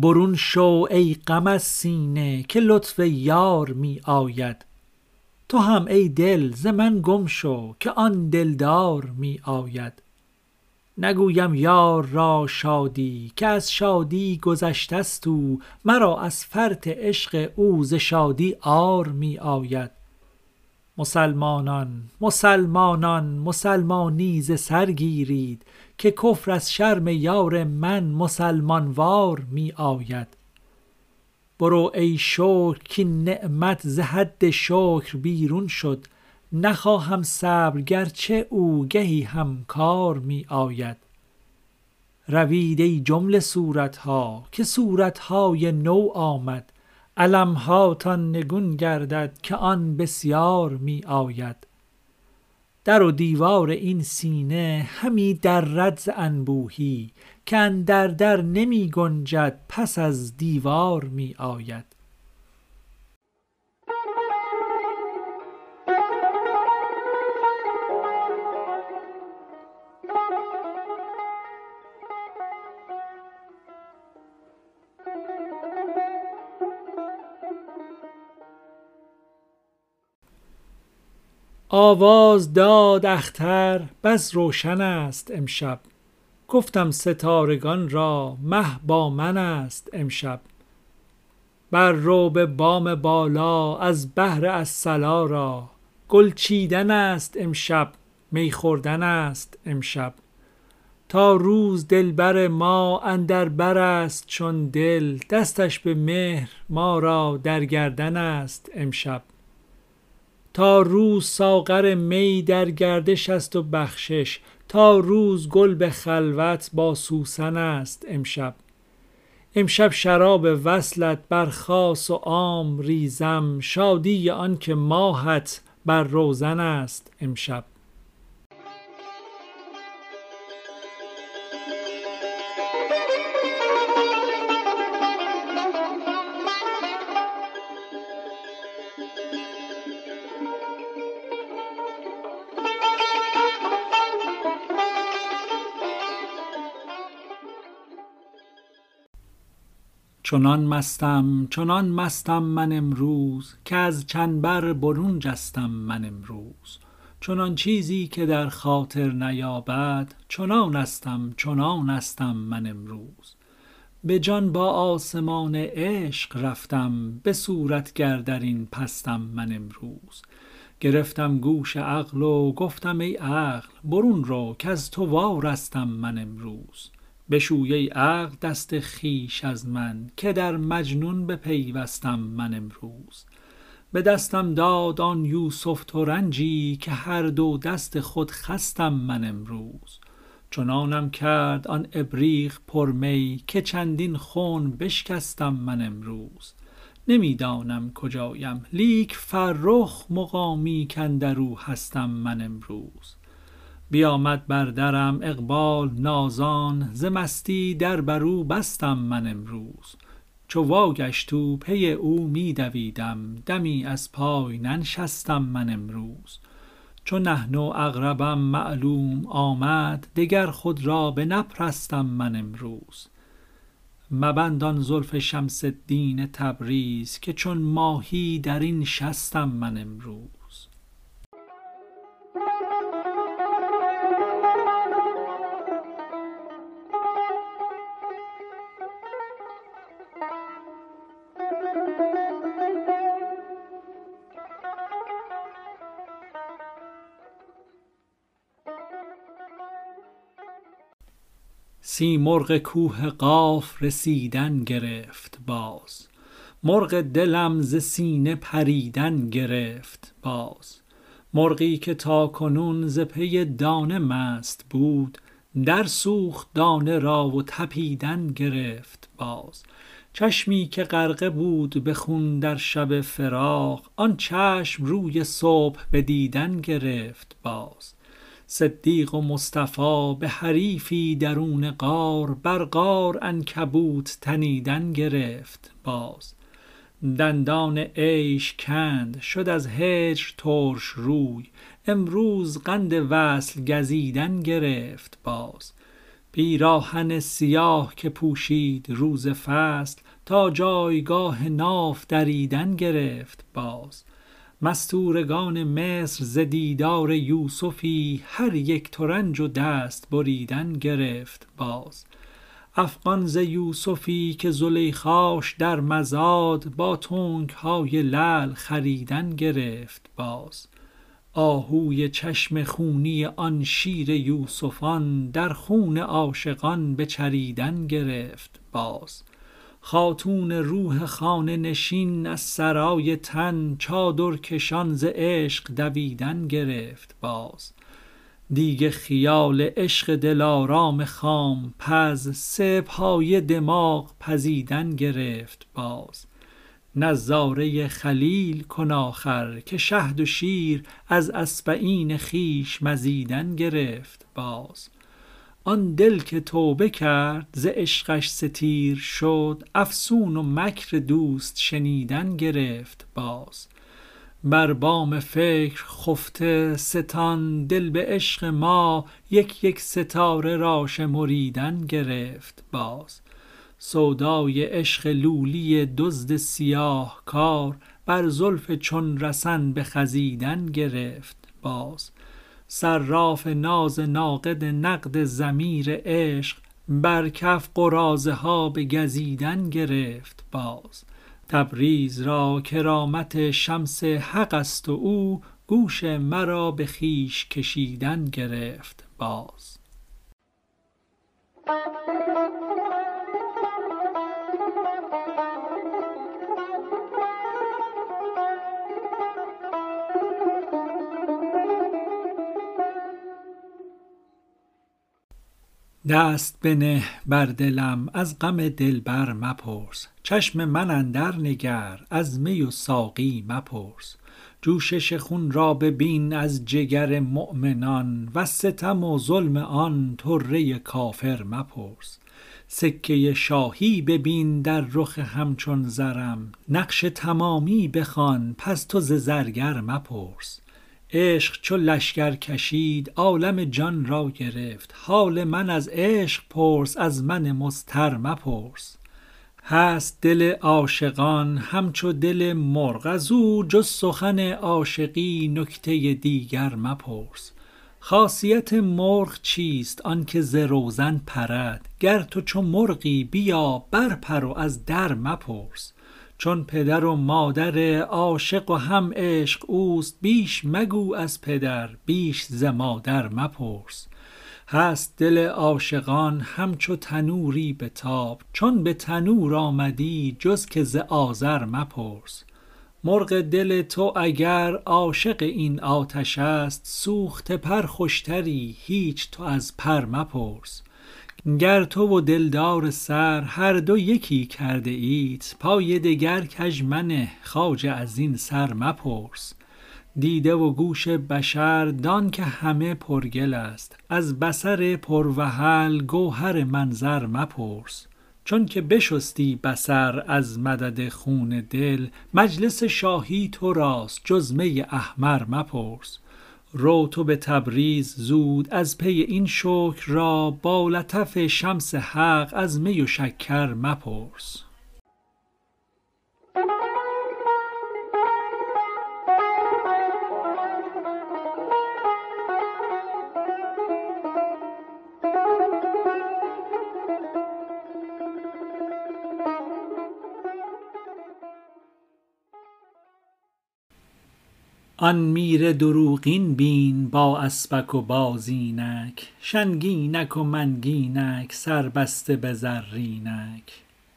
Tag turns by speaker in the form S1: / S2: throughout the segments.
S1: برون شو ای غم از سینه که لطف یار می آید. تو هم ای دل ز من گم شو که آن دلدار می آید. نگویم یار را شادی که از شادی گذشته ست او مرا از فرط عشق او ز شادی عار می آید. مسلمانان مسلمانان مسلمانی ز سر گیرید که کفر از شرم یار من مسلمان وار می آید. برو ای شکر کاین نعمت ز حد شکر بیرون شد. نخواهم صبر گرچه او گهی هم کار می آید. روید ای جمله صورت ها که صورت های نو آمد. علم هاتان نگون گردد که آن بسیار می آید. در و دیوار این سینه همی درد ز انبوهی که اندر در نمی گنجد پس از دیوار می آید. آواز داد اختر بس روشن است امشب. گفتم ستارگان را مه با من است امشب. بررو به بام بالا از بهر الصلا را گل چیدن است امشب می خوردن است امشب. تا روز دلبر ما اندر بر است چون دل دستش به مهر ما را در گردن است امشب. تا روز ساغر می در گردش است و بخشش تا روز گل به خلوت با سوسن است امشب. امشب شراب وصلت بر خاص و عام ریزم شادی آنکه ماهت بر روزن است امشب. چنان مستم چنان مستم من امروز که از چنبر برون جستم من امروز. چنان چیزی که در خاطر نیابد چنانستم چنانستم من امروز. به جان با آسمان عشق رفتم به صورت گر در این پستم من امروز. گرفتم گوش عقل و گفتم ای عقل برون رو کز تو وارستم من امروز. بشوی ای عقل دست خویش از من که در مجنون بپیوستم من امروز. به دستم داد آن یوسف ترنجی که هر دو دست خود خستم من امروز. چنانم کرد آن ابریق پرمی که چندین خنب بشکستم من امروز. نمی دانم کجایم لیک فرخ مقامی کاندر او هستم من امروز. بیامد بر درم اقبال نازان ز مستی در بر او بستم من امروز. چو واگشت او پی او می دویدم دمی از پای ننشستم من امروز. چو نحن اقربم معلوم آمد دگر خود را بنپرستم من امروز. مبند آن زلف شمس الدین تبریز که چون ماهی در این شستم من امروز. سیمرغ کوه قاف رسیدن گرفت باز. مرغ دلم ز سینه پریدن گرفت باز. مرغی که تا کنون ز پی دانه مست بود در سوخت دانه را و طپیدن گرفت باز. چشمی که غرقه بود به خون در شب فراق آن چشم روی صبح بدیدن گرفت باز. صدیق و مصطفی به حریفی درون غار بر غار عنکبوت تنیدن گرفت باز. دندان عیش کند شد از هجر ترش روی امروز قند وصل گزیدن گرفت باز. پیراهن سیاه که پوشید روز فصل تا جایگاه ناف دریدن گرفت باز. مستورگان مصر ز دیدار یوسفی هر یک ترنج و دست بریدن گرفت باز. افغان ز یوسفی که زلیخاش در مزاد با تنگ های لعل خریدن گرفت باز. آهوی چشم خونی آن شیر یوسفان در خون عاشقان بچریدن گرفت باز. خاتون روح خانه نشین از سرای تن چادر کشان ز عشق دویدن گرفت باز. دیگ خیال عشق دلارام خام پز سبحهای دماغ پزیدن گرفت باز. نظاره خلیل کن آخر که شهد و شیر از اصبعین خویش مزیدن گرفت باز. آن دل که توبه کرد ز عشقش ستیر شد افسون و مکر دوست شنیدن گرفت باز. بر بام فکر خفته ستان دل به عشق ما یک یک ستاره را شمریدن گرفت باز. سودای عشق لولی دزد سیاه کار بر زلف چون رسن بخزیدن گرفت باز. صراف ناز ناقد نقد ضمیر عشق بر کف قراضه ها بگزیدن گرفت باز. تبریز را کرامت شمس حق است و او گوش مرا به خویش کشیدن گرفت باز. دست بنه بر دلم از غم دلبر مپرس. چشم من اندر نگر از می و ساقی مپرس. جوشش خون را ببین از جگر مؤمنان وز ستم و ظلم آن طره کافر مپرس. سکه شاهی ببین در رخ همچون زرم نقش تمامی بخوان پس تو ز زرگر مپرس. عشق چو لشکر کشید عالم جان را گرفت. حال من از عشق پرس از من مضطر مپرس. هست دل عاشقان همچو دل مرغ. از او جز سخن عاشقی نکته دیگر مپرس. خاصیت مرغ چیست؟ آن که ز روزن پرد. گر تو چو مرغی بیا برپر و از در مپرس. چون پدر و مادر عاشق و هم عشق اوست بیش مگو از پدر بیش ز مادر مپرس. هست دل عاشقان همچو تنوری به تاب چون به تنور آمدی جز که ز آذر مپرس. مرغ دل تو اگر عاشق این آتش است سوخته پر خوشتری هیچ تو از پر مپرس. گر تو و دلدار سر هر دو یکی کرده ایت پای دگر کژ منه خواجه از این سر مپرس. دیده و گوش بشر دان که همه پرگل است از بصر پروحل گوهر منظر مپرس. چونک بشستی بصر از مدد خون دل مجلس شاهی تو راست جز احمر مپرس. رو تو به تبریز زود از پی این شکر را با لطف شمس حق از می و شکر مپرس. آن میر دروغین بین با اسپک و بازینک شنگینک و منگینک سربسته به زرینک.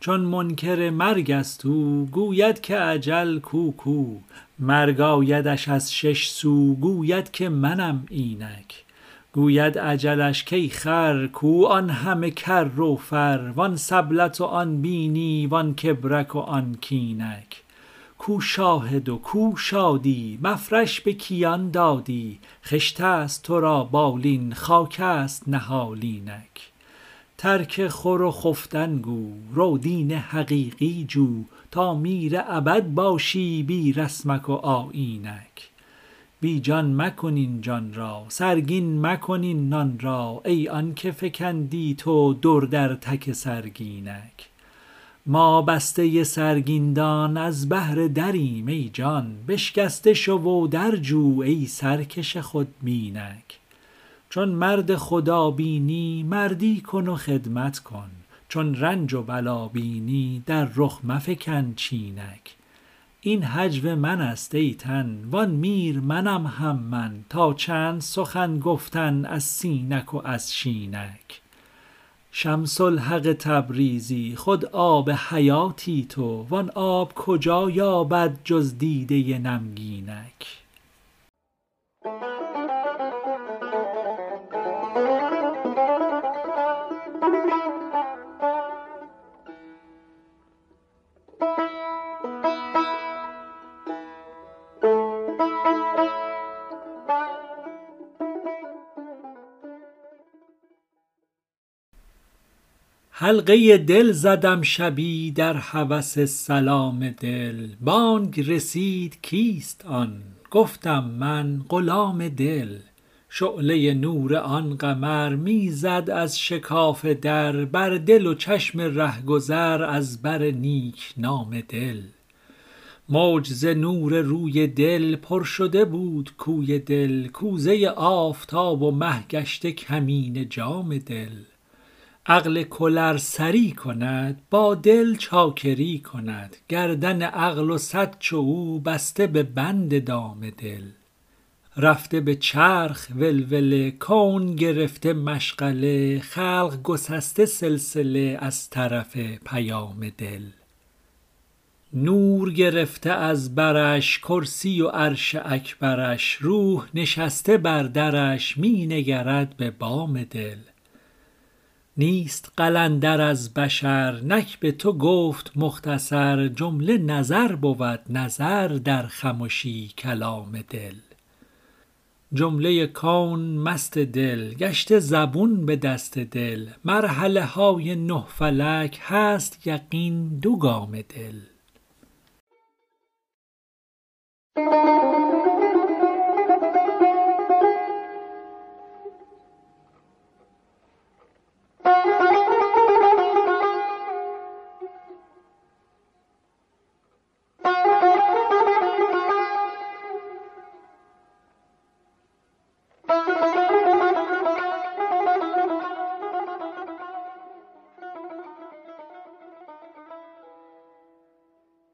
S1: چون منکر مرگ است او گوید که اجل کو کو. مرگ آیدش از شش سو گوید که منم اینک. گوید اجلش کای خر کو آن همه کر و فر. وان سبلت و آن بینی وان کبرک و آن کینک. کو شاهد و کو شادی مفرش به کیان دادی. خشت است تو را بالین خاک است نهالینک. ترک خور و خفتن گو رو دین حقیقی جو. تا میر ابد باشی بی رسمک و آیینک. بی جان مکن جان را سرگین مکن نان را. ای آن که فکندی تو در در تک سرگینک. ما بسته سرگین دان از بهر دریم ای جان بشکسته شو و درجو ای سرکش خودبینک چون مرد خدا بینی مردی کن و خدمت کن. چون رنج و بلا بینی در رخ مفکن چینک. این هجو من است ای تن وان میر منم هم من تا چند سخن گفتن از سینک و از شینک. شمس الحق تبریزی خود آب حیاتی تو وان آب کجا یابد جز دیده نمگینک؟ حلقه دل زدم شبی در هوس سلام دل. بانگ رسید کیست آن؟ گفتم من غلام دل. شعله نور آن قمر می زد از شکاف در بر دل و چشم رهگذر از بر نیک نام دل. موج ز نور روی دل پر شده بود کوی دل کوزه آفتاب و مه گشته کمینه جام دل. عقل کل ار سری کند با دل چاکری کند. گردن عقل و صد چو او بسته به بند دام دل. رفته به چرخ ولوله کون گرفته مشغله خلق گسسته سلسله از طرف پیام دل. نور گرفته از برش کرسی و عرش اکبرش. روح نشسته بر درش می نگرد به بام دل. نیست قلندر از بشر نک به تو گفت مختصر جمله نظر بود نظر در خمشی کلام دل. جمله کون مست دل گشته زبون به دست دل مرحله های نه فلک هست یقین دو گام دل.